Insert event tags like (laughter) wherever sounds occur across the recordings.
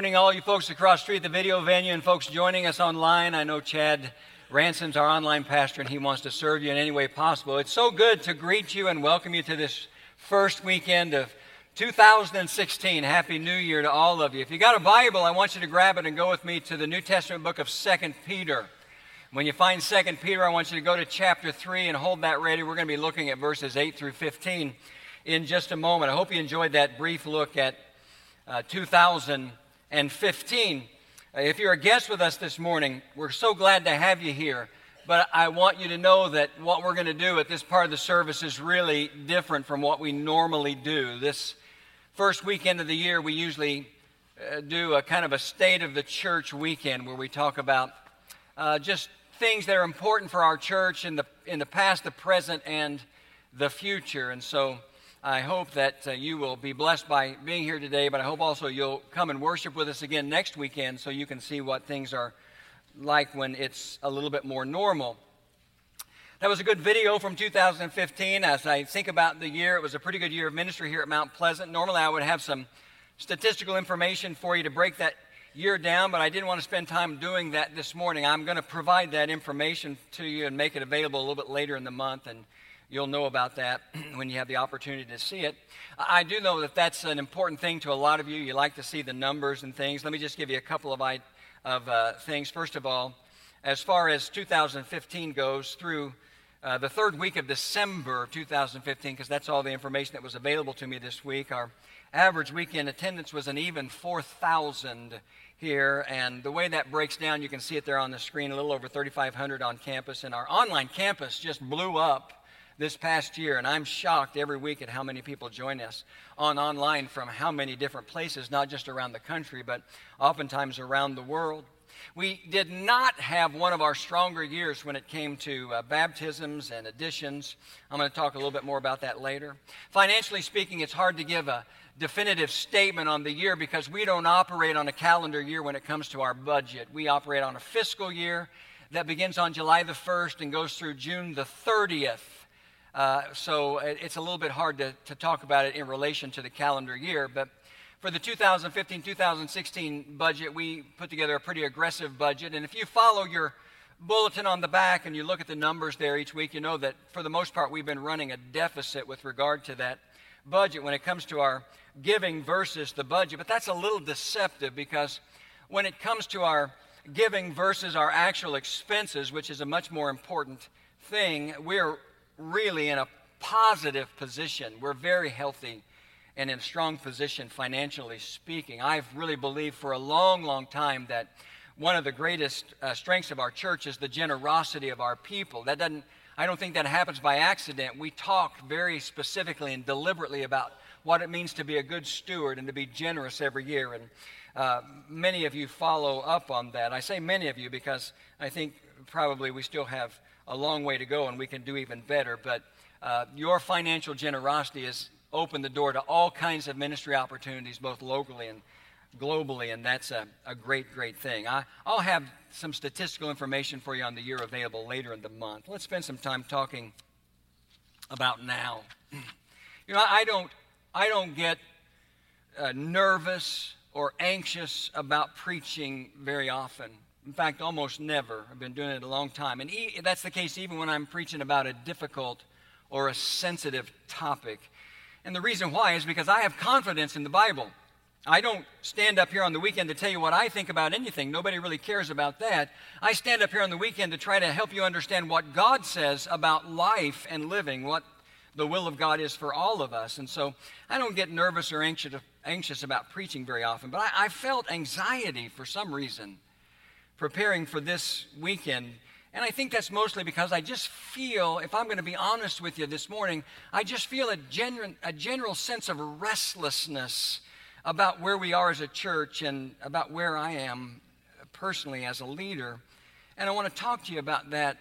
morning, all you folks across the street the video venue and folks joining us online. I know Chad Ransom's our online pastor, and he wants to serve you in any way possible. It's so good to greet you and welcome you to this first weekend of 2016. Happy New Year to all of you. If you got a Bible, I want you to grab it and go with me to the New Testament book of 2 Peter. When you find 2 Peter, I want you to go to chapter 3 and hold that ready. We're going to be looking at verses 8 through 15 in just a moment. I hope you enjoyed that brief look at uh, 2015. Uh, if you're a guest with us this morning, we're so glad to have you here. But I want you to know that what we're going to do at this part of the service is really different from what we normally do. This first weekend of the year, we usually uh, do a kind of a state of the church weekend where we talk about uh, just things that are important for our church in the, in the past, the present, and the future. And so I hope that uh, you will be blessed by being here today, but I hope also you'll come and worship with us again next weekend so you can see what things are like when it's a little bit more normal. That was a good video from 2015. As I think about the year, it was a pretty good year of ministry here at Mount Pleasant. Normally, I would have some statistical information for you to break that year down, but I didn't want to spend time doing that this morning. I'm going to provide that information to you and make it available a little bit later in the month. And You'll know about that (clears throat) when you have the opportunity to see it. I do know that that's an important thing to a lot of you. You like to see the numbers and things. Let me just give you a couple of, of uh, things. First of all, as far as 2015 goes, through uh, the third week of December 2015, because that's all the information that was available to me this week, our average weekend attendance was an even 4,000 here. And the way that breaks down, you can see it there on the screen, a little over 3,500 on campus. And our online campus just blew up this past year, and I'm shocked every week at how many people join us on online from how many different places, not just around the country, but oftentimes around the world. We did not have one of our stronger years when it came to uh, baptisms and additions. I'm going to talk a little bit more about that later. Financially speaking, it's hard to give a definitive statement on the year because we don't operate on a calendar year when it comes to our budget. We operate on a fiscal year that begins on July the 1st and goes through June the 30th. Uh, so it's a little bit hard to, to talk about it in relation to the calendar year. But for the 2015 2016 budget, we put together a pretty aggressive budget. And if you follow your bulletin on the back and you look at the numbers there each week, you know that for the most part, we've been running a deficit with regard to that budget when it comes to our giving versus the budget. But that's a little deceptive because when it comes to our giving versus our actual expenses, which is a much more important thing, we're really in a positive position. We're very healthy and in a strong position financially speaking. I've really believed for a long, long time that one of the greatest uh, strengths of our church is the generosity of our people. That doesn't, I don't think that happens by accident. We talk very specifically and deliberately about what it means to be a good steward and to be generous every year. And uh, many of you follow up on that. I say many of you because I think probably we still have a long way to go and we can do even better. But uh, your financial generosity has opened the door to all kinds of ministry opportunities, both locally and globally, and that's a, a great, great thing. I, I'll have some statistical information for you on the year available later in the month. Let's spend some time talking about now. (clears throat) You know, I don't, I don't get uh, nervous or anxious about preaching very often. In fact, almost never. I've been doing it a long time. And e- that's the case even when I'm preaching about a difficult or a sensitive topic. And the reason why is because I have confidence in the Bible. I don't stand up here on the weekend to tell you what I think about anything. Nobody really cares about that. I stand up here on the weekend to try to help you understand what God says about life and living, what the will of God is for all of us. And so I don't get nervous or anxious, anxious about preaching very often, but I, I felt anxiety for some reason preparing for this weekend. And I think that's mostly because I just feel, if I'm going to be honest with you this morning, I just feel a, genuine, a general sense of restlessness about where we are as a church and about where I am personally as a leader. And I want to talk to you about that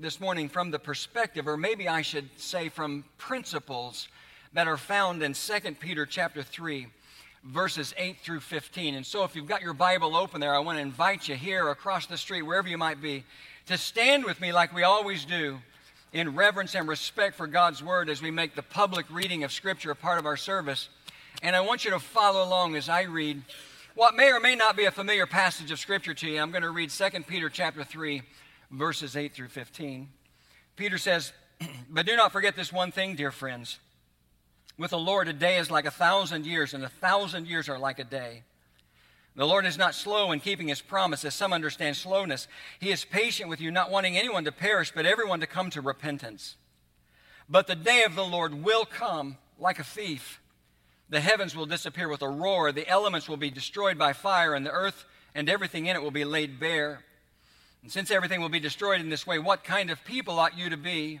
this morning from the perspective, or maybe I should say from principles that are found in 2 Peter chapter 3 verses 8 through 15. And so, if you've got your Bible open there, I want to invite you here across the street, wherever you might be, to stand with me like we always do in reverence and respect for God's Word as we make the public reading of Scripture a part of our service. And I want you to follow along as I read what may or may not be a familiar passage of Scripture to you. I'm going to read 2 Peter chapter 3, verses 8 through 15. Peter says, (clears throat) But do not forget this one thing, dear friends. With the Lord, a day is like a thousand years, and a thousand years are like a day. The Lord is not slow in keeping his promise, as some understand slowness. He is patient with you, not wanting anyone to perish, but everyone to come to repentance. But the day of the Lord will come like a thief. The heavens will disappear with a roar, the elements will be destroyed by fire, and the earth and everything in it will be laid bare. And since everything will be destroyed in this way, what kind of people ought you to be?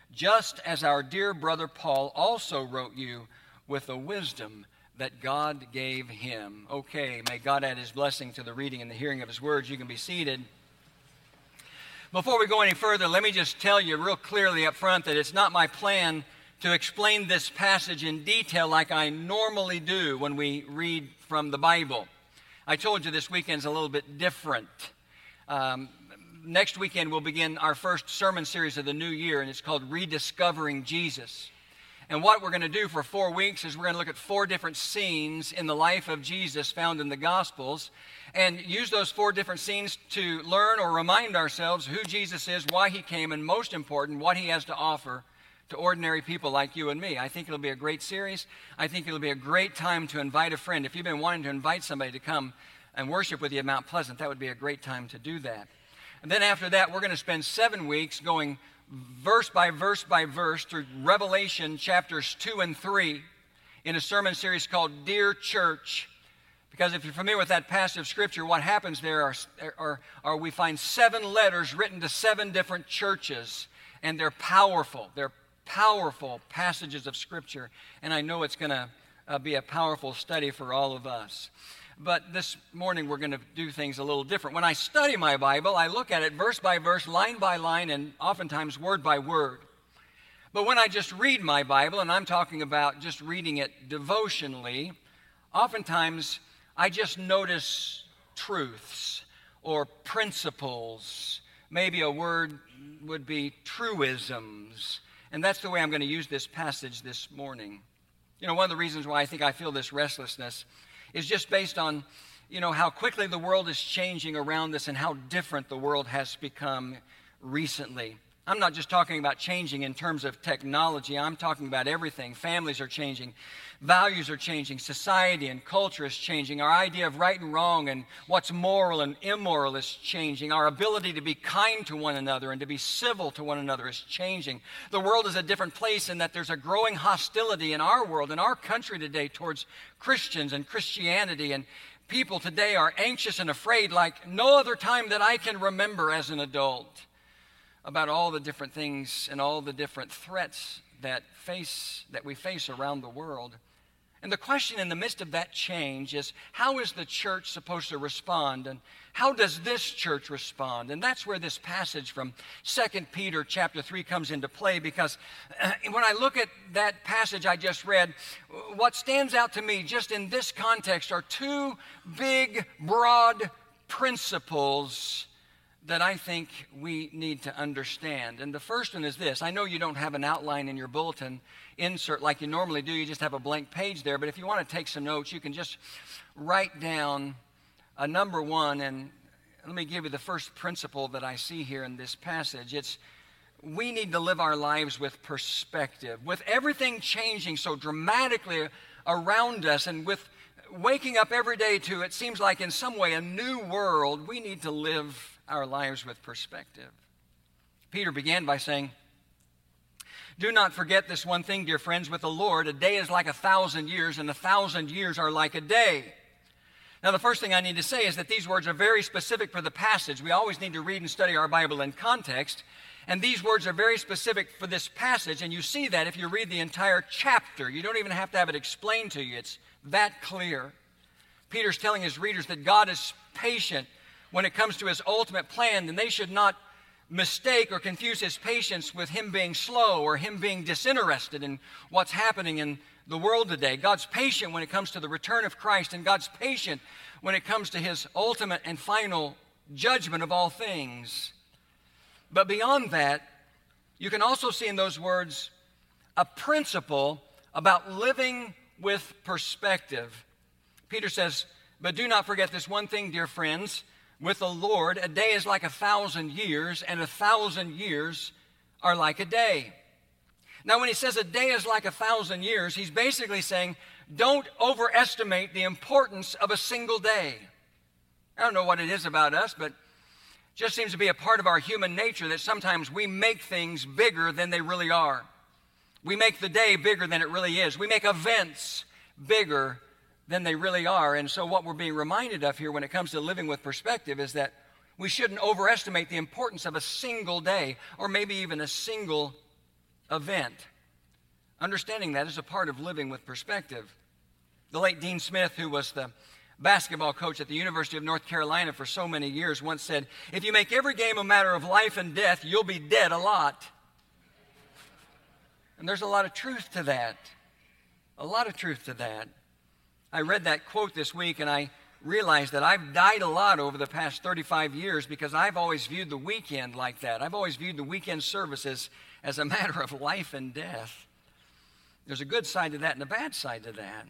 just as our dear brother Paul also wrote you with the wisdom that God gave him. Okay, may God add his blessing to the reading and the hearing of his words. You can be seated. Before we go any further, let me just tell you real clearly up front that it's not my plan to explain this passage in detail like I normally do when we read from the Bible. I told you this weekend's a little bit different. Um, next weekend, we'll begin our first sermon series of the new year, and it's called Rediscovering Jesus. And what we're going to do for four weeks is we're going to look at four different scenes in the life of Jesus found in the Gospels and use those four different scenes to learn or remind ourselves who Jesus is, why he came, and most important, what he has to offer to ordinary people like you and me. I think it'll be a great series. I think it'll be a great time to invite a friend. If you've been wanting to invite somebody to come and worship with you at Mount Pleasant, that would be a great time to do that. And then after that, we're going to spend seven weeks going verse by verse by verse through Revelation chapters 2 and 3 in a sermon series called Dear Church. Because if you're familiar with that passage of Scripture, what happens there are, are, are we find seven letters written to seven different churches, and they're powerful. They're powerful passages of Scripture, and I know it's going to uh, be a powerful study for all of us. But this morning we're going to do things a little different. When I study my Bible, I look at it verse by verse, line by line, and oftentimes word by word. But when I just read my Bible, and I'm talking about just reading it devotionally, oftentimes I just notice truths or principles. Maybe a word would be truisms. And that's the way I'm going to use this passage this morning. You know, one of the reasons why I think I feel this restlessness is just based on, you know, how quickly the world is changing around us and how different the world has become recently. I'm not just talking about changing in terms of technology, I'm talking about everything. Families are changing, values are changing, society and culture is changing, our idea of right and wrong and what's moral and immoral is changing, our ability to be kind to one another and to be civil to one another is changing. The world is a different place in that there's a growing hostility in our world, in our country today, towards Christians and Christianity. And people today are anxious and afraid like no other time that I can remember as an adult about all the different things and all the different threats that face that we face around the world. And the question in the midst of that change is how is the church supposed to respond and how does this church respond? And that's where this passage from 2 Peter chapter 3 comes into play because (clears throat) when I look at that passage I just read, what stands out to me just in this context are two big broad principles that I think we need to understand. And the first one is this I know you don't have an outline in your bulletin insert like you normally do, you just have a blank page there. But if you want to take some notes, you can just write down a number one. And let me give you the first principle that I see here in this passage. It's we need to live our lives with perspective. With everything changing so dramatically around us and with waking up every day to it seems like in some way a new world, we need to live our lives with perspective. Peter began by saying, Do not forget this one thing, dear friends, with the Lord, a day is like a thousand years, and a thousand years are like a day. Now, the first thing I need to say is that these words are very specific for the passage. We always need to read and study our Bible in context. And these words are very specific for this passage, and you see that if you read the entire chapter. You don't even have to have it explained to you, it's that clear. Peter's telling his readers that God is patient when it comes to his ultimate plan, then they should not mistake or confuse his patience with him being slow or him being disinterested in what's happening in the world today. God's patient when it comes to the return of Christ, and God's patient when it comes to his ultimate and final judgment of all things. But beyond that, you can also see in those words a principle about living with perspective. Peter says, But do not forget this one thing, dear friends. With the Lord, a day is like a thousand years, and a thousand years are like a day. Now, when he says a day is like a thousand years, he's basically saying, don't overestimate the importance of a single day. I don't know what it is about us, but just seems to be a part of our human nature that sometimes we make things bigger than they really are. We make the day bigger than it really is. We make events bigger than they really are. And so, what we're being reminded of here when it comes to living with perspective is that we shouldn't overestimate the importance of a single day or maybe even a single event. Understanding that is a part of living with perspective. The late Dean Smith, who was the basketball coach at the University of North Carolina for so many years, once said, If you make every game a matter of life and death, you'll be dead a lot. And there's a lot of truth to that. A lot of truth to that. I read that quote this week and I realized that I've died a lot over the past 35 years because I've always viewed the weekend like that. I've always viewed the weekend services as a (laughs) matter of life and death. There's a good side to that and a bad side to that.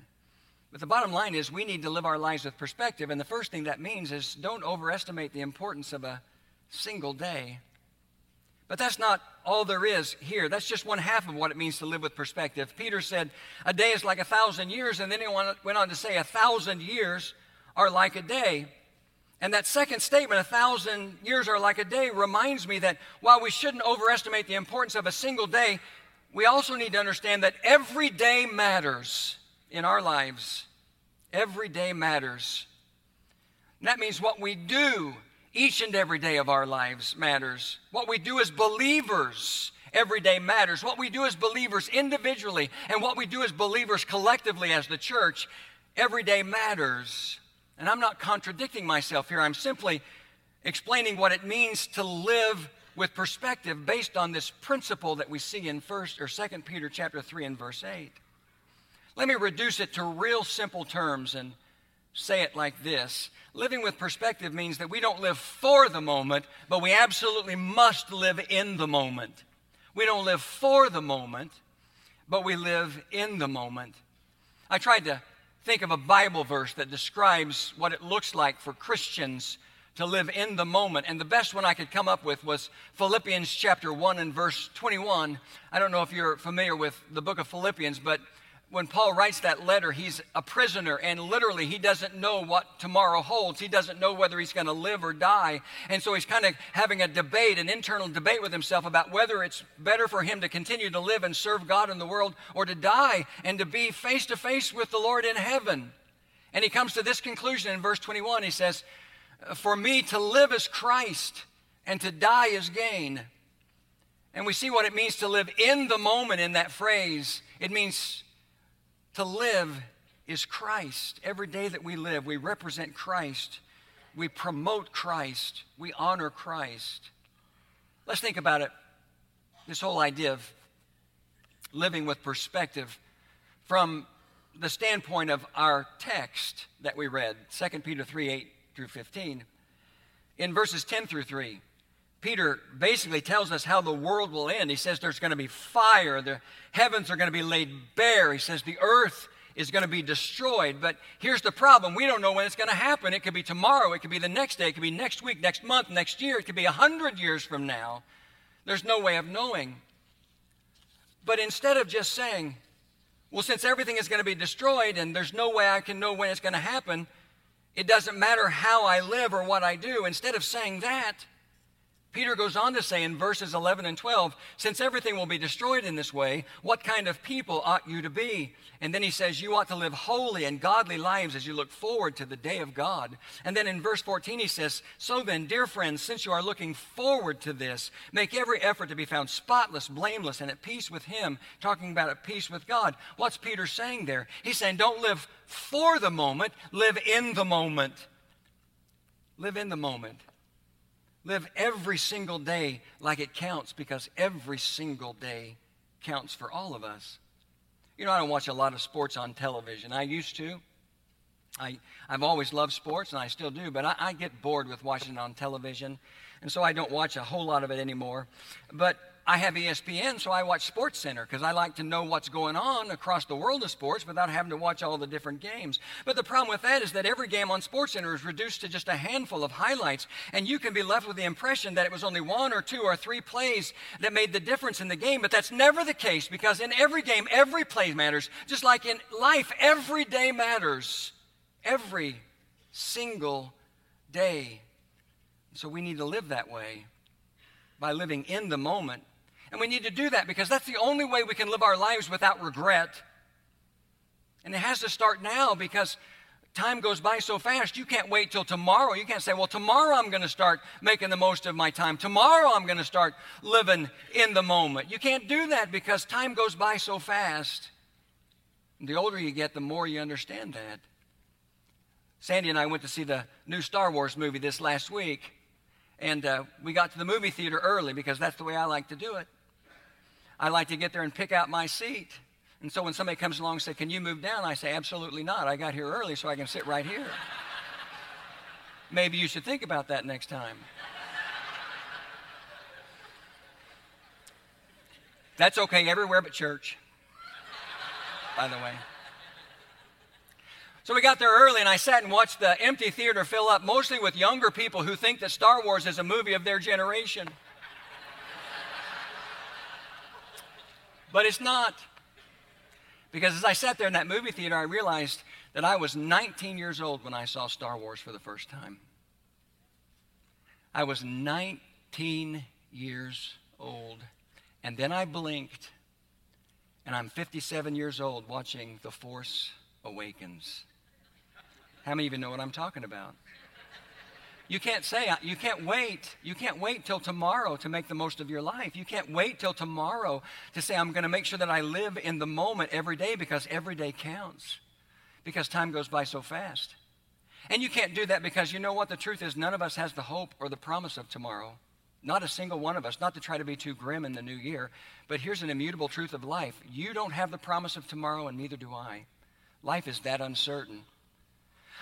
But the bottom line is we need to live our lives with perspective. And the first thing that means is don't overestimate the importance of a single day. But that's not all there is here. That's just one half of what it means to live with perspective. Peter said, A day is like a thousand years, and then he went on to say, A thousand years are like a day. And that second statement, a thousand years are like a day, reminds me that while we shouldn't overestimate the importance of a single day, we also need to understand that every day matters in our lives. Every day matters. And that means what we do each and every day of our lives matters. What we do as believers every day matters. What we do as believers individually and what we do as believers collectively as the church every day matters. And I'm not contradicting myself here. I'm simply explaining what it means to live with perspective based on this principle that we see in first or second Peter chapter 3 and verse 8. Let me reduce it to real simple terms and say it like this. Living with perspective means that we don't live for the moment, but we absolutely must live in the moment. We don't live for the moment, but we live in the moment. I tried to think of a Bible verse that describes what it looks like for Christians to live in the moment. And the best one I could come up with was Philippians chapter 1 and verse 21. I don't know if you're familiar with the book of Philippians, but when Paul writes that letter, he's a prisoner, and literally he doesn't know what tomorrow holds. He doesn't know whether he's going to live or die. And so he's kind of having a debate, an internal debate with himself about whether it's better for him to continue to live and serve God in the world or to die and to be face to face with the Lord in heaven. And he comes to this conclusion in verse 21. He says, For me to live is Christ, and to die is gain. And we see what it means to live in the moment in that phrase. It means to live is Christ. Every day that we live, we represent Christ. We promote Christ. We honor Christ. Let's think about it this whole idea of living with perspective from the standpoint of our text that we read 2 Peter 3 8 through 15. In verses 10 through 3, Peter basically tells us how the world will end. He says there's going to be fire, the heavens are going to be laid bare. He says the earth is going to be destroyed. But here's the problem we don't know when it's going to happen. It could be tomorrow, it could be the next day, it could be next week, next month, next year, it could be a hundred years from now. There's no way of knowing. But instead of just saying, well, since everything is going to be destroyed and there's no way I can know when it's going to happen, it doesn't matter how I live or what I do. Instead of saying that, Peter goes on to say in verses 11 and 12, since everything will be destroyed in this way, what kind of people ought you to be? And then he says, you ought to live holy and godly lives as you look forward to the day of God. And then in verse 14, he says, So then, dear friends, since you are looking forward to this, make every effort to be found spotless, blameless, and at peace with him, talking about at peace with God. What's Peter saying there? He's saying, don't live for the moment, live in the moment. Live in the moment. Live every single day like it counts because every single day counts for all of us. You know, I don't watch a lot of sports on television. I used to. I, I've always loved sports, and I still do, but I, I get bored with watching it on television, and so I don't watch a whole lot of it anymore. But I have ESPN, so I watch Sports Center because I like to know what's going on across the world of sports without having to watch all the different games. But the problem with that is that every game on Sports Center is reduced to just a handful of highlights, and you can be left with the impression that it was only one or two or three plays that made the difference in the game. But that's never the case because in every game, every play matters. Just like in life, every day matters. Every single day. So we need to live that way by living in the moment and we need to do that because that's the only way we can live our lives without regret. And it has to start now because time goes by so fast. You can't wait till tomorrow. You can't say, well, tomorrow I'm going to start making the most of my time. Tomorrow I'm going to start living in the moment. You can't do that because time goes by so fast. And the older you get, the more you understand that. Sandy and I went to see the new Star Wars movie this last week. And uh, we got to the movie theater early because that's the way I like to do it. I like to get there and pick out my seat. And so when somebody comes along and says, Can you move down? I say, Absolutely not. I got here early so I can sit right here. (laughs) Maybe you should think about that next time. That's okay everywhere but church, by the way. So we got there early, and I sat and watched the empty theater fill up, mostly with younger people who think that Star Wars is a movie of their generation. But it's not. Because as I sat there in that movie theater, I realized that I was 19 years old when I saw Star Wars for the first time. I was 19 years old. And then I blinked, and I'm 57 years old watching The Force Awakens. How many even know what I'm talking about? You can't say, uh, you can't wait. You can't wait till tomorrow to make the most of your life. You can't wait till tomorrow to say, I'm going to make sure that I live in the moment every day because every day counts. Because time goes by so fast. And you can't do that because you know what? The truth is, none of us has the hope or the promise of tomorrow. Not a single one of us, not to try to be too grim in the new year. But here's an immutable truth of life you don't have the promise of tomorrow, and neither do I. Life is that uncertain.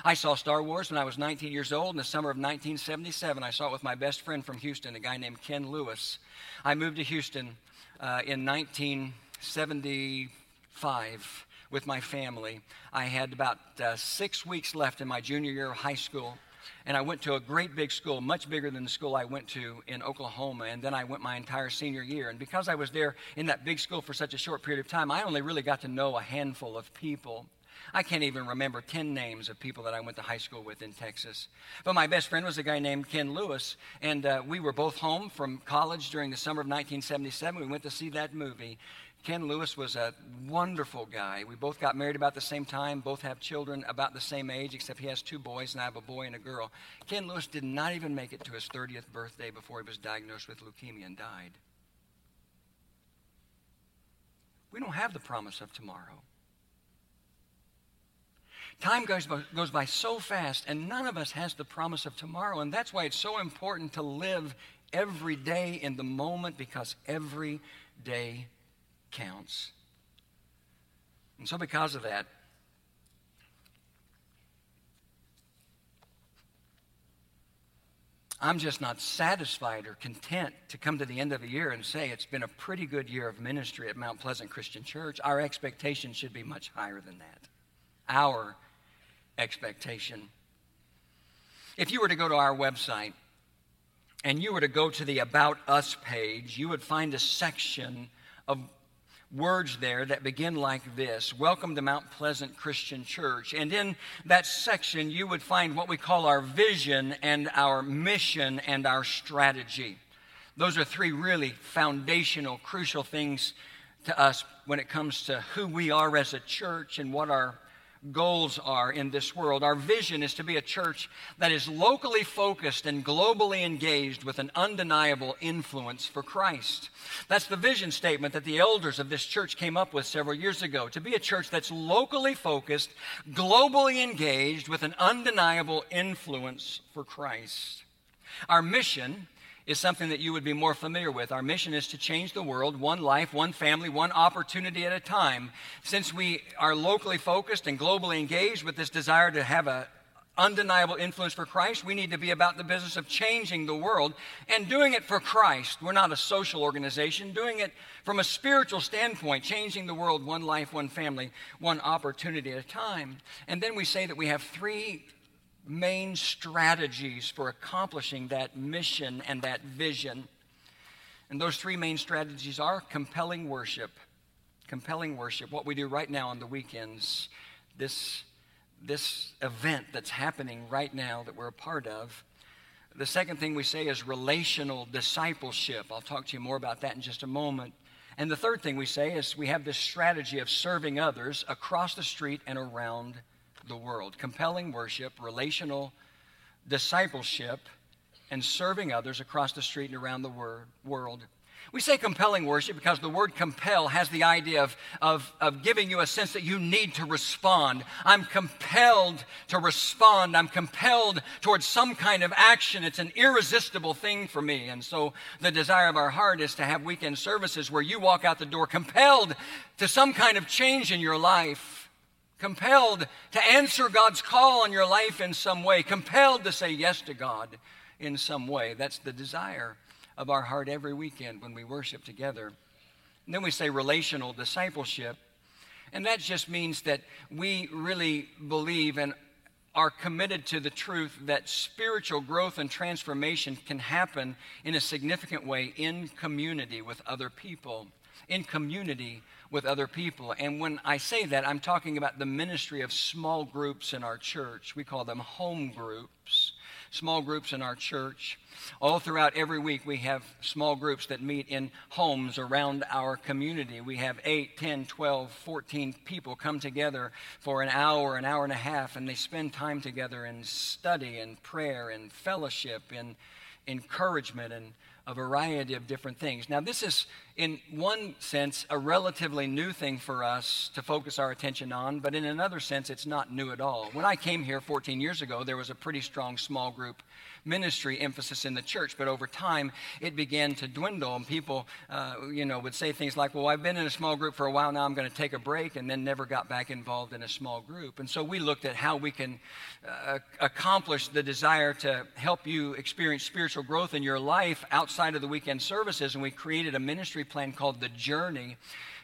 I saw Star Wars when I was 19 years old in the summer of 1977. I saw it with my best friend from Houston, a guy named Ken Lewis. I moved to Houston uh, in 1975 with my family. I had about uh, six weeks left in my junior year of high school. And I went to a great big school, much bigger than the school I went to in Oklahoma. And then I went my entire senior year. And because I was there in that big school for such a short period of time, I only really got to know a handful of people. I can't even remember 10 names of people that I went to high school with in Texas. But my best friend was a guy named Ken Lewis, and uh, we were both home from college during the summer of 1977. We went to see that movie. Ken Lewis was a wonderful guy. We both got married about the same time, both have children about the same age, except he has two boys, and I have a boy and a girl. Ken Lewis did not even make it to his 30th birthday before he was diagnosed with leukemia and died. We don't have the promise of tomorrow. Time goes by, goes by so fast, and none of us has the promise of tomorrow. And that's why it's so important to live every day in the moment because every day counts. And so, because of that, I'm just not satisfied or content to come to the end of a year and say it's been a pretty good year of ministry at Mount Pleasant Christian Church. Our expectation should be much higher than that. Our expectation. If you were to go to our website and you were to go to the About Us page, you would find a section of words there that begin like this Welcome to Mount Pleasant Christian Church. And in that section, you would find what we call our vision and our mission and our strategy. Those are three really foundational, crucial things to us when it comes to who we are as a church and what our goals are in this world. Our vision is to be a church that is locally focused and globally engaged with an undeniable influence for Christ. That's the vision statement that the elders of this church came up with several years ago to be a church that's locally focused, globally engaged with an undeniable influence for Christ. Our mission is something that you would be more familiar with. Our mission is to change the world one life, one family, one opportunity at a time. Since we are locally focused and globally engaged with this desire to have a undeniable influence for Christ, we need to be about the business of changing the world and doing it for Christ. We're not a social organization, doing it from a spiritual standpoint, changing the world one life, one family, one opportunity at a time. And then we say that we have three main strategies for accomplishing that mission and that vision. And those three main strategies are compelling worship. Compelling worship, what we do right now on the weekends, this, this event that's happening right now that we're a part of. The second thing we say is relational discipleship. I'll talk to you more about that in just a moment. And the third thing we say is we have this strategy of serving others across the street and around the world. Compelling worship, relational discipleship, and serving others across the street and around the wor- world. We say compelling worship because the word compel has the idea of, of, of giving you a sense that you need to respond. I'm compelled to respond. I'm compelled towards some kind of action. It's an irresistible thing for me. And so the desire of our heart is to have weekend services where you walk out the door compelled to some kind of change in your life compelled to answer God's call on your life in some way, compelled to say yes to God in some way. That's the desire of our heart every weekend when we worship together. And then we say relational discipleship. And that just means that we really believe and are committed to the truth that spiritual growth and transformation can happen in a significant way in community with other people. In community with other people. And when I say that, I'm talking about the ministry of small groups in our church. We call them home groups. Small groups in our church. All throughout every week, we have small groups that meet in homes around our community. We have 8, 10, 12, 14 people come together for an hour, an hour and a half, and they spend time together in study and prayer and fellowship and encouragement and a variety of different things. Now, this is, in one sense, a relatively new thing for us to focus our attention on, but in another sense, it's not new at all. When I came here 14 years ago, there was a pretty strong small group ministry emphasis in the church, but over time it began to dwindle, and people, uh, you know, would say things like, "Well, I've been in a small group for a while now. I'm going to take a break," and then never got back involved in a small group. And so we looked at how we can uh, accomplish the desire to help you experience spiritual growth in your life outside of the weekend services, and we created a ministry plan called the Journey.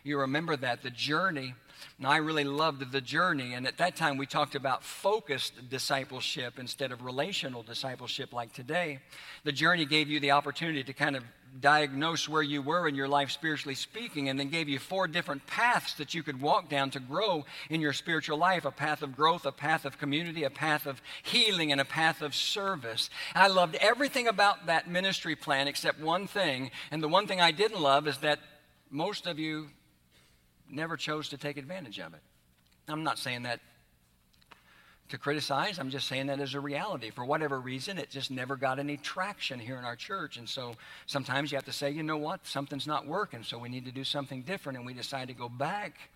You remember that the Journey and I really loved the journey. And at that time, we talked about focused discipleship instead of relational discipleship like today. The journey gave you the opportunity to kind of diagnose where you were in your life spiritually speaking and then gave you four different paths that you could walk down to grow in your spiritual life a path of growth, a path of community, a path of healing, and a path of service. I loved everything about that ministry plan except one thing. And the one thing I didn't love is that most of you never chose to take advantage of it. I'm not saying that to criticize, I'm just saying that as a reality. For whatever reason, it just never got any traction here in our church. And so sometimes you have to say, you know what, something's not working, so we need to do something different. And we decide to go back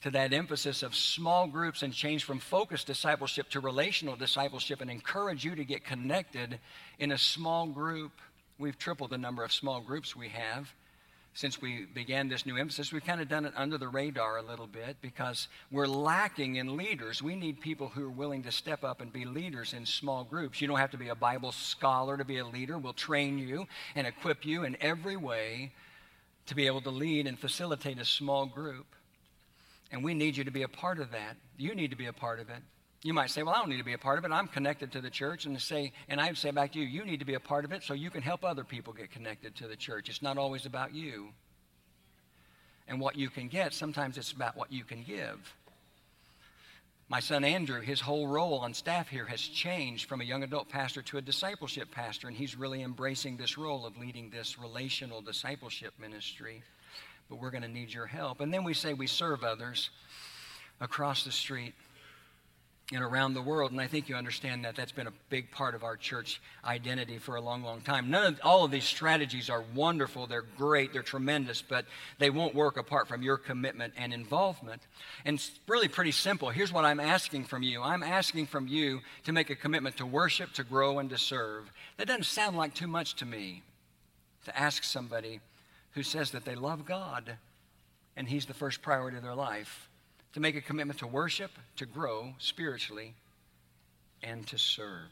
to that emphasis of small groups and change from focused discipleship to relational discipleship and encourage you to get connected in a small group. We've tripled the number of small groups we have since we began this new emphasis, we've kind of done it under the radar a little bit because we're lacking in leaders. We need people who are willing to step up and be leaders in small groups. You don't have to be a Bible scholar to be a leader. We'll train you and equip you in every way to be able to lead and facilitate a small group. And we need you to be a part of that. You need to be a part of it. You might say, Well, I don't need to be a part of it. I'm connected to the church. And say, and I would say back to you, you need to be a part of it so you can help other people get connected to the church. It's not always about you and what you can get. Sometimes it's about what you can give. My son Andrew, his whole role on staff here has changed from a young adult pastor to a discipleship pastor, and he's really embracing this role of leading this relational discipleship ministry. But we're going to need your help. And then we say we serve others across the street and around the world. And I think you understand that that's been a big part of our church identity for a long, long time. None of all of these strategies are wonderful, they're great, they're tremendous, but they won't work apart from your commitment and involvement. And it's really pretty simple. Here's what I'm asking from you I'm asking from you to make a commitment to worship, to grow, and to serve. That doesn't sound like too much to me to ask somebody who says that they love God and He's the first priority of their life to make a commitment to worship, to grow spiritually, and to serve.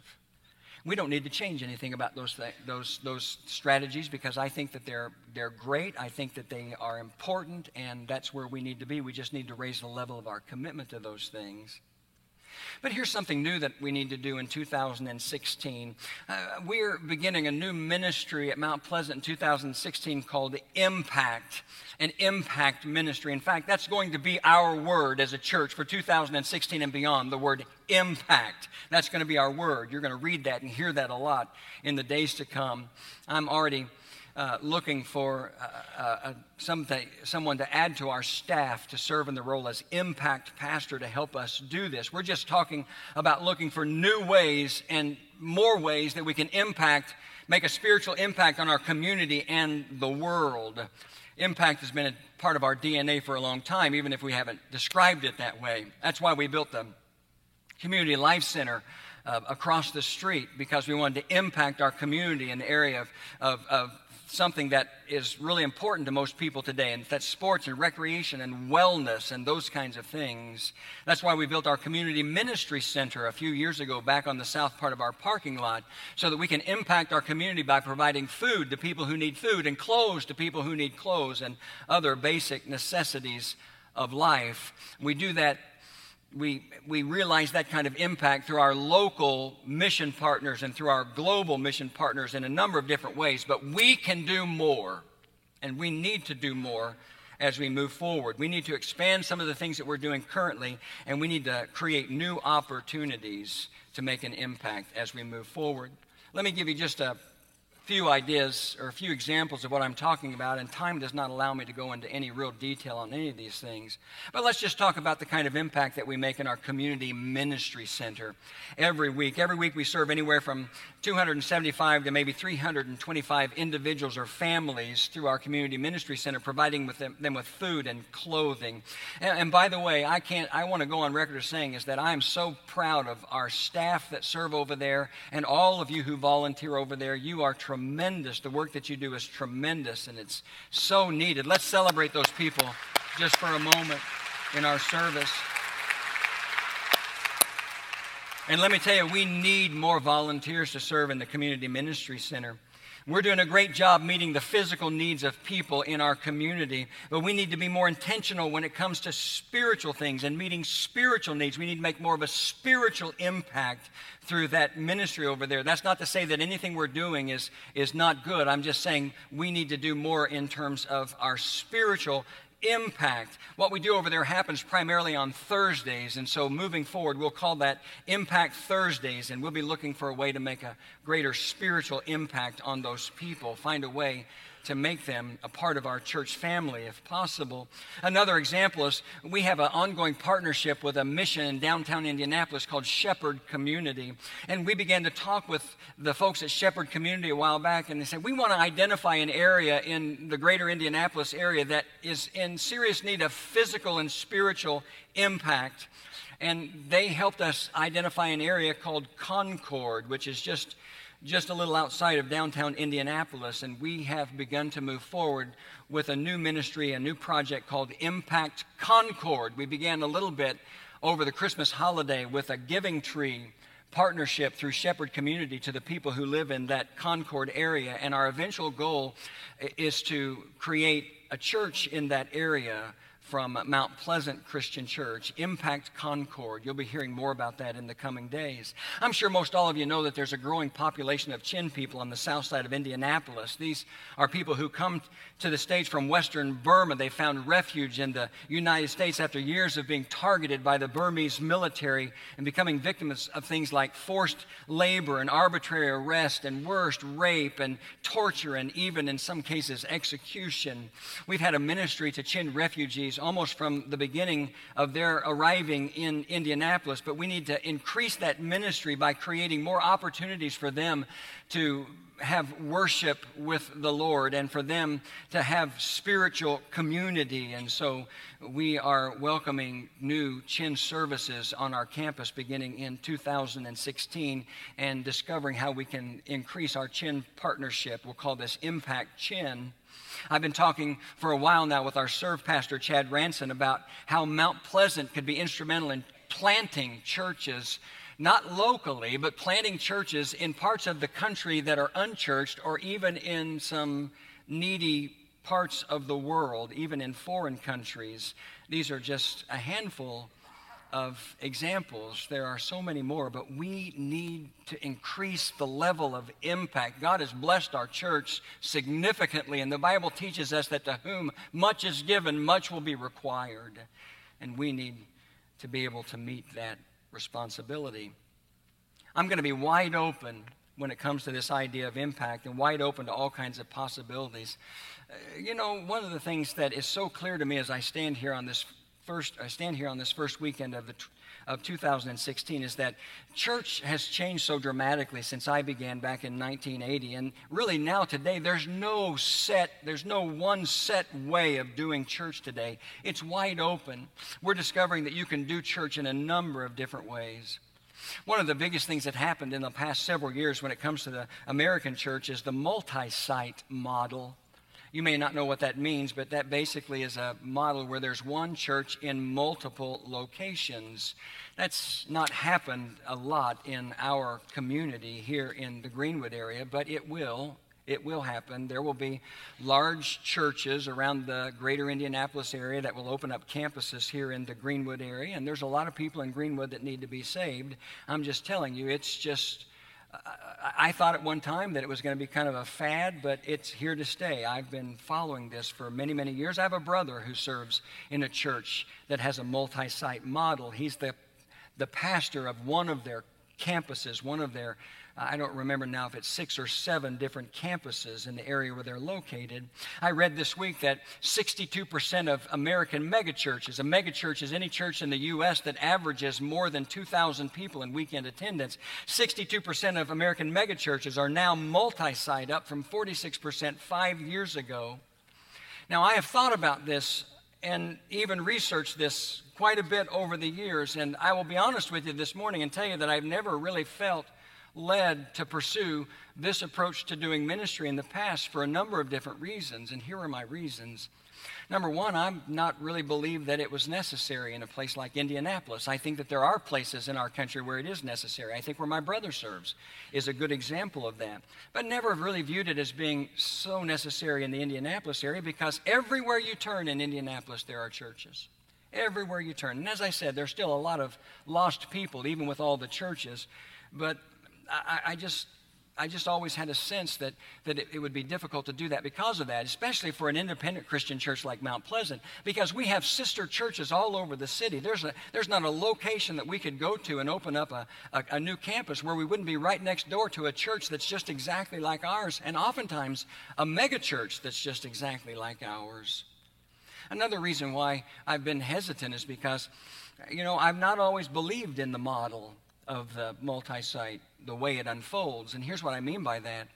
We don't need to change anything about those, th- those, those strategies because I think that they're, they're great. I think that they are important, and that's where we need to be. We just need to raise the level of our commitment to those things. But here's something new that we need to do in 2016. Uh, we're beginning a new ministry at Mount Pleasant in 2016 called Impact, an impact ministry. In fact, that's going to be our word as a church for 2016 and beyond, the word impact. That's going to be our word. You're going to read that and hear that a lot in the days to come. I'm already uh, looking for uh, uh, something, someone to add to our staff to serve in the role as impact pastor to help us do this. We're just talking about looking for new ways and more ways that we can impact, make a spiritual impact on our community and the world. Impact has been a part of our DNA for a long time, even if we haven't described it that way. That's why we built the Community Life Center. Uh, across the street because we wanted to impact our community in the area of, of, of something that is really important to most people today, and that's sports and recreation and wellness and those kinds of things. That's why we built our community ministry center a few years ago back on the south part of our parking lot so that we can impact our community by providing food to people who need food and clothes to people who need clothes and other basic necessities of life. We do that we, we realize that kind of impact through our local mission partners and through our global mission partners in a number of different ways. But we can do more, and we need to do more as we move forward. We need to expand some of the things that we're doing currently, and we need to create new opportunities to make an impact as we move forward. Let me give you just a few ideas or a few examples of what I'm talking about, and time does not allow me to go into any real detail on any of these things. But let's just talk about the kind of impact that we make in our community ministry center every week. Every week we serve anywhere from 275 to maybe 325 individuals or families through our community ministry center, providing with them, them with food and clothing. And, and by the way, I can't. I want to go on record as saying is that I am so proud of our staff that serve over there and all of you who volunteer over there. You are tremendous tremendous. The work that you do is tremendous and it's so needed. Let's celebrate those people just for a moment in our service. And let me tell you, we need more volunteers to serve in the Community Ministry Center. We're doing a great job meeting the physical needs of people in our community, but we need to be more intentional when it comes to spiritual things and meeting spiritual needs. We need to make more of a spiritual impact through that ministry over there. That's not to say that anything we're doing is, is not good. I'm just saying we need to do more in terms of our spiritual impact. What we do over there happens primarily on Thursdays, and so moving forward, we'll call that Impact Thursdays, and we'll be looking for a way to make a greater spiritual impact on those people, find a way to make them a part of our church family if possible. Another example is we have an ongoing partnership with a mission in downtown Indianapolis called Shepherd Community. And we began to talk with the folks at Shepherd Community a while back, and they said, We want to identify an area in the greater Indianapolis area that is in serious need of physical and spiritual impact. And they helped us identify an area called Concord, which is just just a little outside of downtown Indianapolis, and we have begun to move forward with a new ministry, a new project called Impact Concord. We began a little bit over the Christmas holiday with a giving tree partnership through Shepherd Community to the people who live in that Concord area, and our eventual goal is to create a church in that area from Mount Pleasant Christian Church, Impact Concord. You'll be hearing more about that in the coming days. I'm sure most all of you know that there's a growing population of Chin people on the south side of Indianapolis. These are people who come to the States from Western Burma. They found refuge in the United States after years of being targeted by the Burmese military and becoming victims of things like forced labor and arbitrary arrest and worst, rape and torture and even in some cases execution. We've had a ministry to Chin refugees almost from the beginning of their arriving in Indianapolis, but we need to increase that ministry by creating more opportunities for them to have worship with the Lord and for them to have spiritual community. And so we are welcoming new Chin services on our campus beginning in 2016 and discovering how we can increase our Chin partnership. We'll call this Impact Chin. I've been talking for a while now with our serve pastor, Chad Ranson, about how Mount Pleasant could be instrumental in planting churches, not locally, but planting churches in parts of the country that are unchurched or even in some needy parts of the world, even in foreign countries. These are just a handful of examples. There are so many more, but we need to increase the level of impact. God has blessed our church significantly, and the Bible teaches us that to whom much is given, much will be required. And we need to be able to meet that responsibility. I'm going to be wide open when it comes to this idea of impact and wide open to all kinds of possibilities. Uh, you know, one of the things that is so clear to me as I stand here on this first, I stand here on this first weekend of, the, of 2016 is that church has changed so dramatically since I began back in 1980. And really now today, there's no set, there's no one set way of doing church today. It's wide open. We're discovering that you can do church in a number of different ways. One of the biggest things that happened in the past several years when it comes to the American church is the multi site model you may not know what that means, but that basically is a model where there's one church in multiple locations. That's not happened a lot in our community here in the Greenwood area, but it will. It will happen. There will be large churches around the greater Indianapolis area that will open up campuses here in the Greenwood area. And there's a lot of people in Greenwood that need to be saved. I'm just telling you, it's just I thought at one time that it was going to be kind of a fad, but it's here to stay. I've been following this for many, many years. I have a brother who serves in a church that has a multi site model. He's the, the pastor of one of their campuses, one of their I don't remember now if it's six or seven different campuses in the area where they're located. I read this week that 62% of American megachurches, a megachurch is any church in the U.S. that averages more than 2,000 people in weekend attendance, 62% of American megachurches are now multi site, up from 46% five years ago. Now, I have thought about this and even researched this quite a bit over the years, and I will be honest with you this morning and tell you that I've never really felt led to pursue this approach to doing ministry in the past for a number of different reasons, and here are my reasons. Number one, I'm not really believe that it was necessary in a place like Indianapolis. I think that there are places in our country where it is necessary. I think where my brother serves is a good example of that. But never have really viewed it as being so necessary in the Indianapolis area because everywhere you turn in Indianapolis, there are churches. Everywhere you turn. And as I said, there's still a lot of lost people, even with all the churches. But I, I just I just always had a sense that, that it, it, would be difficult to do that because of that, especially for an independent Christian church like Mount Pleasant, because we have sister churches all over the city. There's, a, there's not a location that we could go to and open up a, a, a new campus where we wouldn't be right next door to a church that's just exactly like ours, and oftentimes a mega church that's just exactly like ours. Another reason why I've been hesitant is because, you know, I've not always believed in the model of the multi site the way it unfolds. And here's what I mean by that.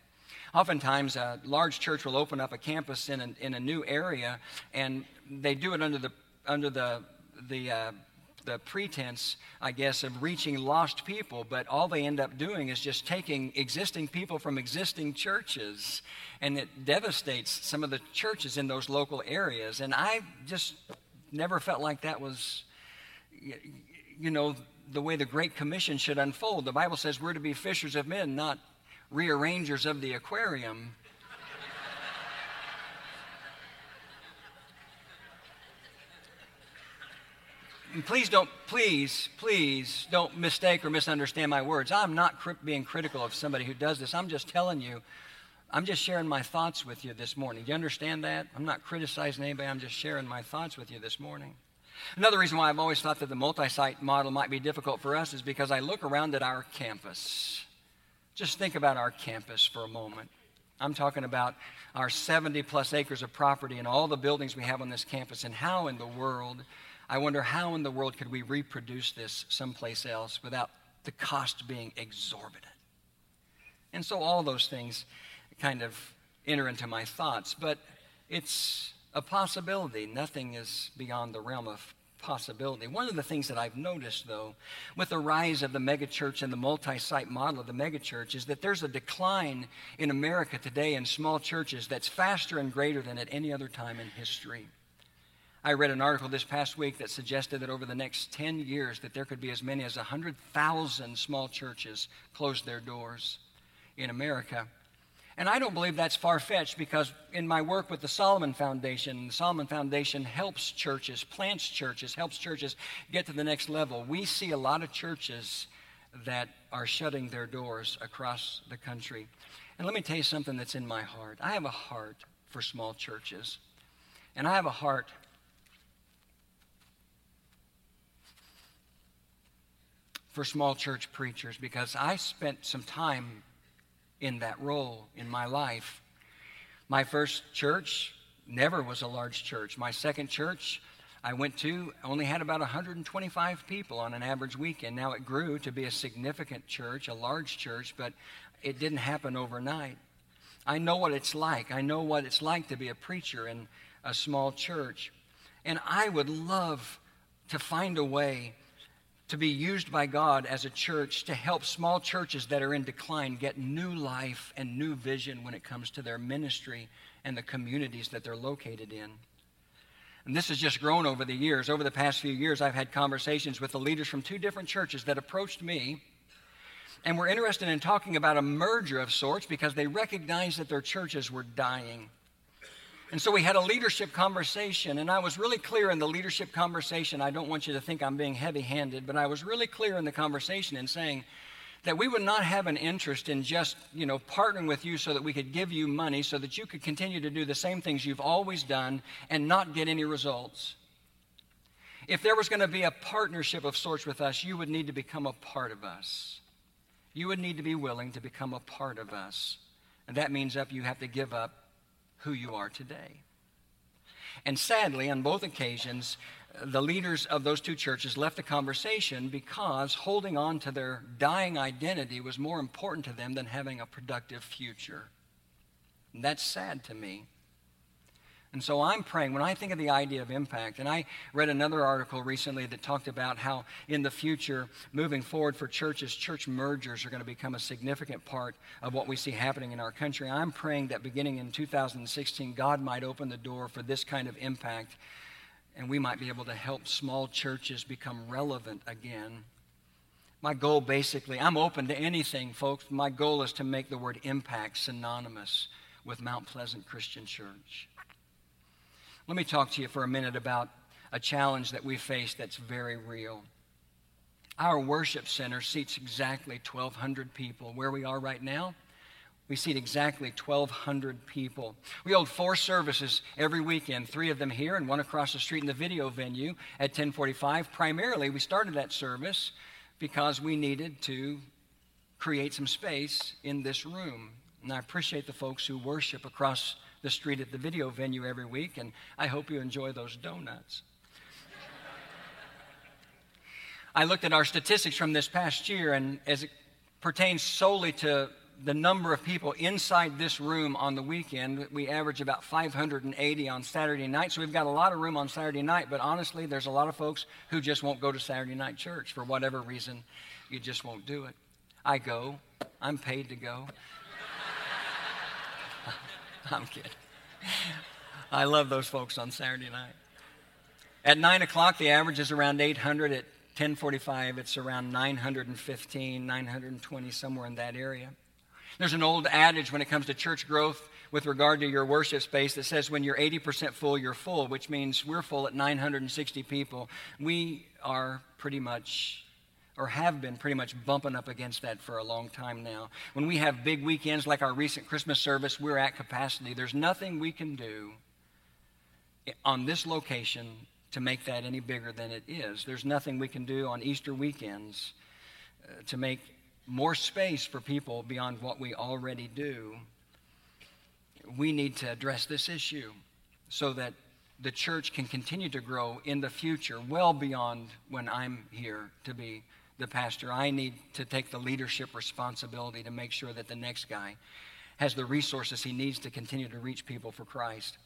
Oftentimes, a large church will open up a campus in a, in a new area, and they do it under the, under the, the, uh, the pretense, I guess, of reaching lost people, but all they end up doing is just taking existing people from existing churches, and it devastates some of the churches in those local areas. And I just never felt like that was, you know, the way the Great Commission should unfold. The Bible says we're to be fishers of men, not rearrangers of the aquarium. please don't, please, please don't mistake or misunderstand my words. I'm not cri- being critical of somebody who does this. I'm just telling you, I'm just sharing my thoughts with you this morning. Do you understand that? I'm not criticizing anybody, I'm just sharing my thoughts with you this morning. Another reason why I've always thought that the multi site model might be difficult for us is because I look around at our campus. Just think about our campus for a moment. I'm talking about our 70 plus acres of property and all the buildings we have on this campus, and how in the world I wonder how in the world could we reproduce this someplace else without the cost being exorbitant? And so all those things kind of enter into my thoughts, but it's a possibility. Nothing is beyond the realm of possibility. One of the things that I've noticed, though, with the rise of the megachurch and the multi site model of the megachurch, is that there's a decline in America today in small churches that's faster and greater than at any other time in history. I read an article this past week that suggested that over the next 10 years that there could be as many as 100,000 small churches close their doors in America. And I don't believe that's far fetched because in my work with the Solomon Foundation, the Solomon Foundation helps churches, plants churches, helps churches get to the next level. We see a lot of churches that are shutting their doors across the country. And let me tell you something that's in my heart. I have a heart for small churches. And I have a heart for small church preachers because I spent some time in that role in my life. My first church never was a large church. My second church I went to only had about 125 people on an average weekend. Now it grew to be a significant church, a large church, but it didn't happen overnight. I know what it's like. I know what it's like to be a preacher in a small church. And I would love to find a way to be used by God as a church to help small churches that are in decline get new life and new vision when it comes to their ministry and the communities that they're located in. And this has just grown over the years. Over the past few years, I've had conversations with the leaders from two different churches that approached me and were interested in talking about a merger of sorts because they recognized that their churches were dying. And so we had a leadership conversation, and I was really clear in the leadership conversation. I don't want you to think I'm being heavy handed, but I was really clear in the conversation in saying that we would not have an interest in just, you know, partnering with you so that we could give you money so that you could continue to do the same things you've always done and not get any results. If there was going to be a partnership of sorts with us, you would need to become a part of us. You would need to be willing to become a part of us. And that means up you have to give up who you are today. And sadly, on both occasions, the leaders of those two churches left the conversation because holding on to their dying identity was more important to them than having a productive future. And that's sad to me. And so I'm praying, when I think of the idea of impact, and I read another article recently that talked about how in the future, moving forward for churches, church mergers are going to become a significant part of what we see happening in our country. I'm praying that beginning in 2016, God might open the door for this kind of impact, and we might be able to help small churches become relevant again. My goal basically, I'm open to anything, folks. My goal is to make the word impact synonymous with Mount Pleasant Christian Church. Let me talk to you for a minute about a challenge that we face that's very real. Our worship center seats exactly 1,200 people. Where we are right now, we seat exactly 1,200 people. We hold four services every weekend, three of them here and one across the street in the video venue at 1045. Primarily, we started that service because we needed to create some space in this room. And I appreciate the folks who worship across the street at the video venue every week, and I hope you enjoy those donuts. I looked at our statistics from this past year, and as it pertains solely to the number of people inside this room on the weekend, we average about 580 on Saturday night. So we've got a lot of room on Saturday night, but honestly, there's a lot of folks who just won't go to Saturday night church for whatever reason. You just won't do it. I go, I'm paid to go. (laughs) I'm kidding. I love those folks on Saturday night. At 9 o'clock, the average is around 800. At 1045, it's around 915, 920, somewhere in that area. There's an old adage when it comes to church growth. with regard to your worship space that says when you're 80% full, you're full, which means we're full at 960 people. We are pretty much or have been pretty much bumping up against that for a long time now. When we have big weekends like our recent Christmas service, we're at capacity. There's nothing we can do on this location to make that any bigger than it is. There's nothing we can do on Easter weekends uh, to make more space for people beyond what we already do. We need to address this issue so that the church can continue to grow in the future, well beyond when I'm here to be the pastor. I need to take the leadership responsibility to make sure that the next guy has the resources he needs to continue to reach people for Christ.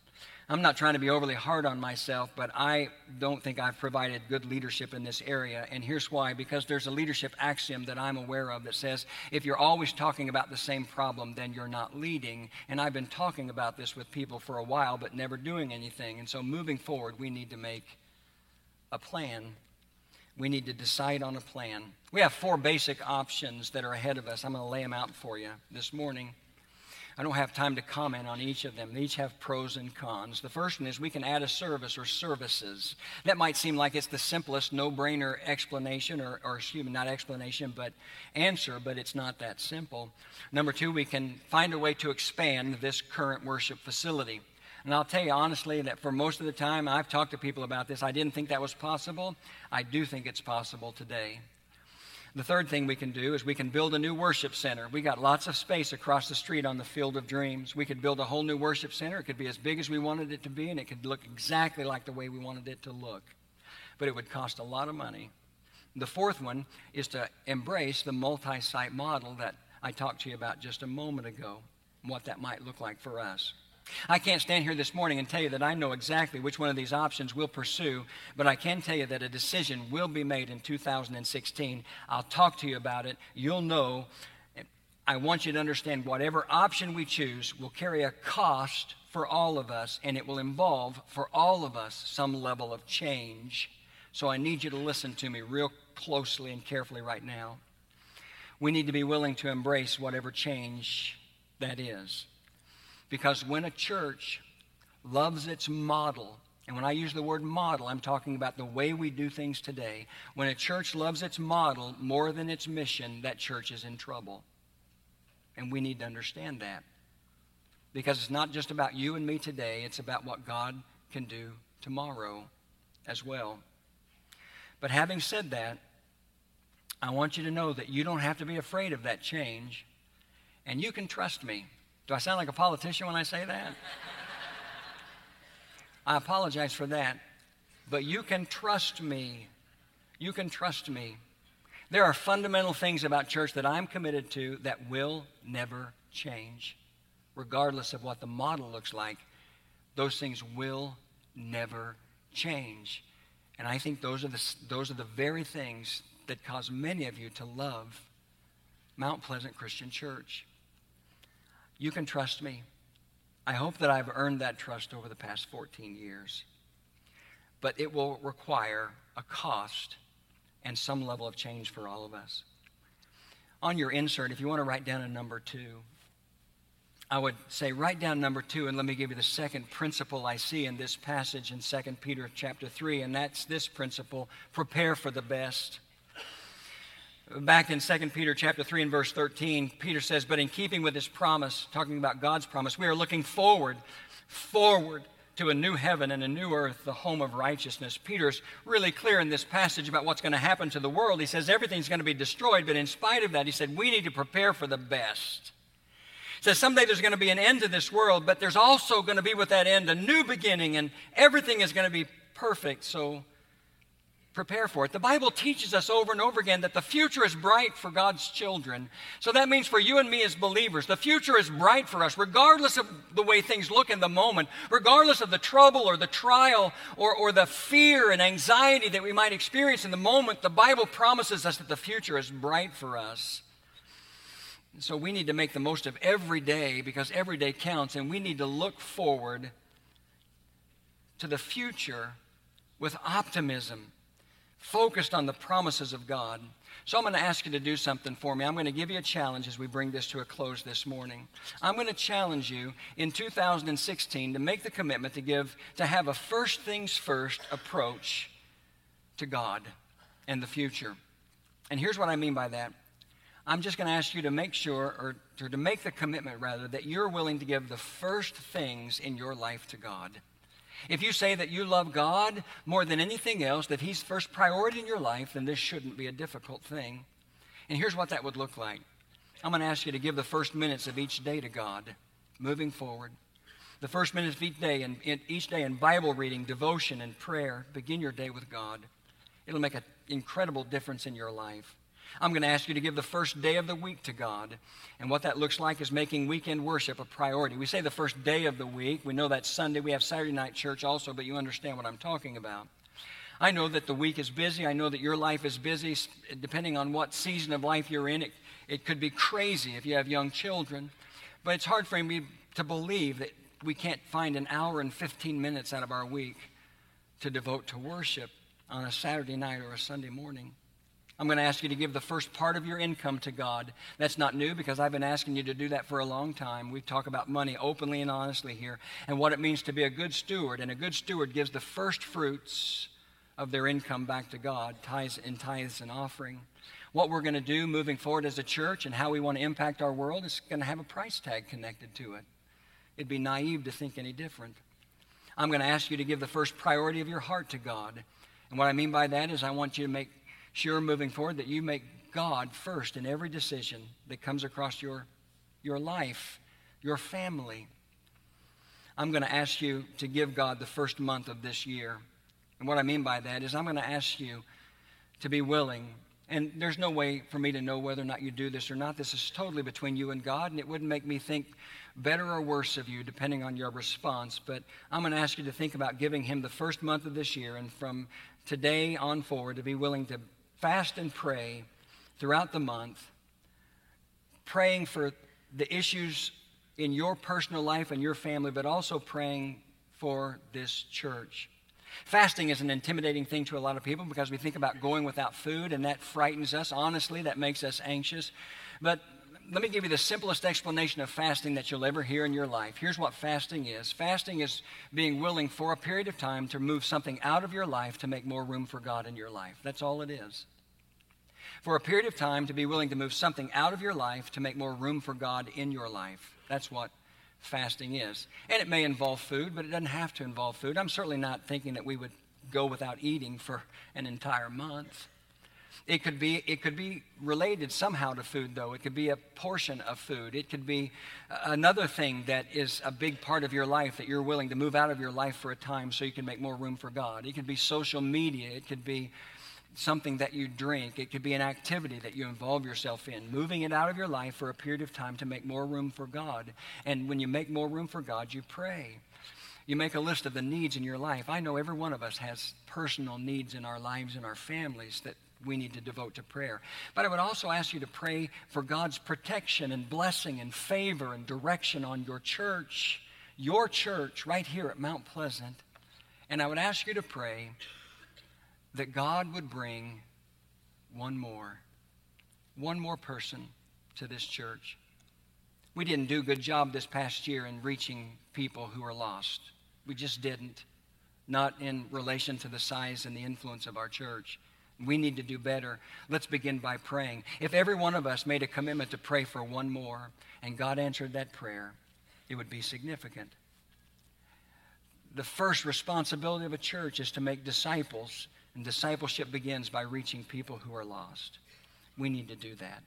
I'm not trying to be overly hard on myself, but I don't think I've provided good leadership in this area. And here's why because there's a leadership axiom that I'm aware of that says if you're always talking about the same problem, then you're not leading. And I've been talking about this with people for a while, but never doing anything. And so moving forward, we need to make a plan. We need to decide on a plan. We have four basic options that are ahead of us. I'm going to lay them out for you this morning. I don't have time to comment on each of them. They each have pros and cons. The first one is we can add a service or services. That might seem like it's the simplest no brainer explanation, or, or excuse me, not explanation, but answer, but it's not that simple. Number two, we can find a way to expand this current worship facility. And I'll tell you honestly that for most of the time I've talked to people about this, I didn't think that was possible. I do think it's possible today. The third thing we can do is we can build a new worship center. We got lots of space across the street on the Field of Dreams. We could build a whole new worship center. It could be as big as we wanted it to be, and it could look exactly like the way we wanted it to look. But it would cost a lot of money. The fourth one is to embrace the multi site model that I talked to you about just a moment ago, what that might look like for us. I can't stand here this morning and tell you that I know exactly which one of these options we'll pursue, but I can tell you that a decision will be made in 2016. I'll talk to you about it. You'll know. I want you to understand whatever option we choose will carry a cost for all of us, and it will involve for all of us some level of change. So I need you to listen to me real closely and carefully right now. We need to be willing to embrace whatever change that is. Because when a church loves its model, and when I use the word model, I'm talking about the way we do things today. When a church loves its model more than its mission, that church is in trouble. And we need to understand that. Because it's not just about you and me today, it's about what God can do tomorrow as well. But having said that, I want you to know that you don't have to be afraid of that change, and you can trust me. Do I sound like a politician when I say that? I apologize for that. But you can trust me. You can trust me. There are fundamental things about church that I'm committed to that will never change, regardless of what the model looks like. Those things will never change. And I think those are the, those are the very things that cause many of you to love Mount Pleasant Christian Church. You can trust me. I hope that I've earned that trust over the past 14 years. But it will require a cost and some level of change for all of us. On your insert, if you want to write down a number two, I would say write down number two, and let me give you the second principle I see in this passage in 2 Peter chapter 3, and that's this principle prepare for the best. Back in 2 Peter chapter 3 and verse 13, Peter says, But in keeping with his promise, talking about God's promise, we are looking forward, forward to a new heaven and a new earth, the home of righteousness. Peter's really clear in this passage about what's going to happen to the world. He says everything's going to be destroyed, but in spite of that, he said, We need to prepare for the best. He says someday there's going to be an end to this world, but there's also going to be with that end a new beginning, and everything is going to be perfect. So prepare for it. The Bible teaches us over and over again that the future is bright for God's children. So that means for you and me as believers, the future is bright for us, regardless of the way things look in the moment, regardless of the trouble or the trial or, or the fear and anxiety that we might experience in the moment. The Bible promises us that the future is bright for us. So we need to make the most of every day because every day counts, and we need to look forward to the future with optimism focused on the promises of God. So I'm going to ask you to do something for me. I'm going to give you a challenge as we bring this to a close this morning. I'm going to challenge you in 2016 to make the commitment to give to have a first things first approach to God and the future. And here's what I mean by that. I'm just going to ask you to make sure, or to, to make the commitment rather, that you're willing to give the first things in your life to God. If you say that you love God more than anything else, that He's first priority in your life, then this shouldn't be a difficult thing. And here's what that would look like I'm going to ask you to give the first minutes of each day to God, moving forward. The first minutes of each day, and each day in Bible reading, devotion, and prayer. Begin your day with God. It'll make an incredible difference in your life. I'm going to ask you to give the first day of the week to God. And what that looks like is making weekend worship a priority. We say the first day of the week. We know that's Sunday. We have Saturday night church also, but you understand what I'm talking about. I know that the week is busy. I know that your life is busy. Depending on what season of life you're in, it, it could be crazy if you have young children. But it's hard for me to believe that we can't find an hour and 15 minutes out of our week to devote to worship on a Saturday night or a Sunday morning. I'm going to ask you to give the first part of your income to God. That's not new because I've been asking you to do that for a long time. We talk about money openly and honestly here and what it means to be a good steward. And a good steward gives the first fruits of their income back to God, tithes in tithes and offering. What we're going to do moving forward as a church and how we want to impact our world is going to have a price tag connected to it. It'd be naive to think any different. I'm going to ask you to give the first priority of your heart to God. And what I mean by that is I want you to make sure moving forward that you make God first in every decision that comes across your, your life, your family. I'm going to ask you to give God the first month of this year. And what I mean by that is I'm going to ask you to be willing. And there's no way for me to know whether or not you do this or not. This is totally between you and God, and it wouldn't make me think better or worse of you depending on your response. But I'm going to ask you to think about giving Him the first month of this year and from today on forward to be willing to fast and pray throughout the month, praying for the issues in your personal life and your family, but also praying for this church. Fasting is an intimidating thing to a lot of people because we think about going without food, and that frightens us. Honestly, that makes us anxious. But let me give you the simplest explanation of fasting that you'll ever hear in your life. Here's what fasting is fasting is being willing for a period of time to move something out of your life to make more room for God in your life. That's all it is for a period of time to be willing to move something out of your life to make more room for God in your life. That's what fasting is. And it may involve food, but it doesn't have to involve food. I'm certainly not thinking that we would go without eating for an entire month. It could be it could be related somehow to food though. It could be a portion of food. It could be another thing that is a big part of your life that you're willing to move out of your life for a time so you can make more room for God. It could be social media. It could be something that you drink. It could be an activity that you involve yourself in, moving it out of your life for a period of time to make more room for God. And when you make more room for God, you pray. You make a list of the needs in your life. I know every one of us has personal needs in our lives and our families that we need to devote to prayer. But I would also ask you to pray for God's protection and blessing and favor and direction on your church, your church right here at Mount Pleasant. And I would ask you to pray that God would bring one more, one more person to this church. We didn't do a good job this past year in reaching people who are lost. We just didn't, not in relation to the size and the influence of our church. We need to do better. Let's begin by praying. If every one of us made a commitment to pray for one more and God answered that prayer, it would be significant. The first responsibility of a church is to make disciples and discipleship begins by reaching people who are lost. We need to do that.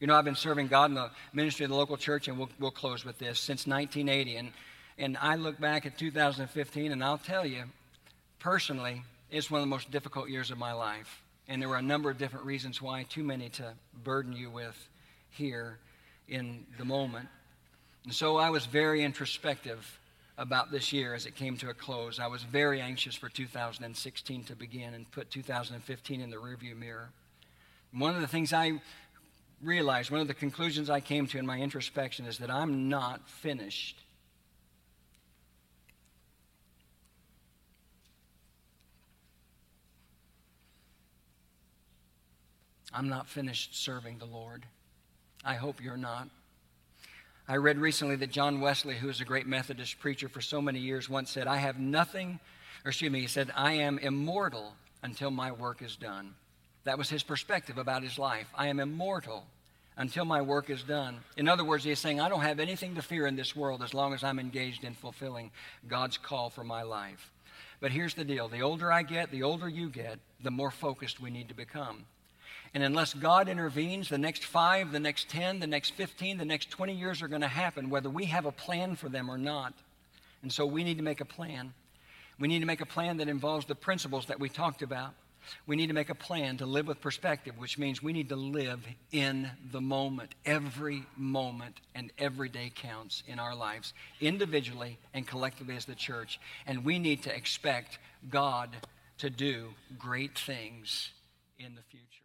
You know, I've been serving God in the ministry of the local church, and we'll, we'll close with this, since 1980. And, and I look back at 2015, and I'll tell you, personally, it's one of the most difficult years of my life. And there were a number of different reasons why, too many to burden you with here in the moment. And so I was very introspective about this year as it came to a close. I was very anxious for 2016 to begin and put 2015 in the rearview mirror. One of the things I realized, one of the conclusions I came to in my introspection is that I'm not finished. I'm not finished serving the Lord. I hope you're not. I read recently that John Wesley, who was a great Methodist preacher for so many years, once said, I have nothing, or excuse me, he said, I am immortal until my work is done. That was his perspective about his life. I am immortal until my work is done. In other words, he's saying, I don't have anything to fear in this world as long as I'm engaged in fulfilling God's call for my life. But here's the deal the older I get, the older you get, the more focused we need to become. And unless God intervenes, the next five, the next 10, the next 15, the next 20 years are going to happen, whether we have a plan for them or not. And so we need to make a plan. We need to make a plan that involves the principles that we talked about. We need to make a plan to live with perspective, which means we need to live in the moment. Every moment and every day counts in our lives, individually and collectively as the church. And we need to expect God to do great things in the future.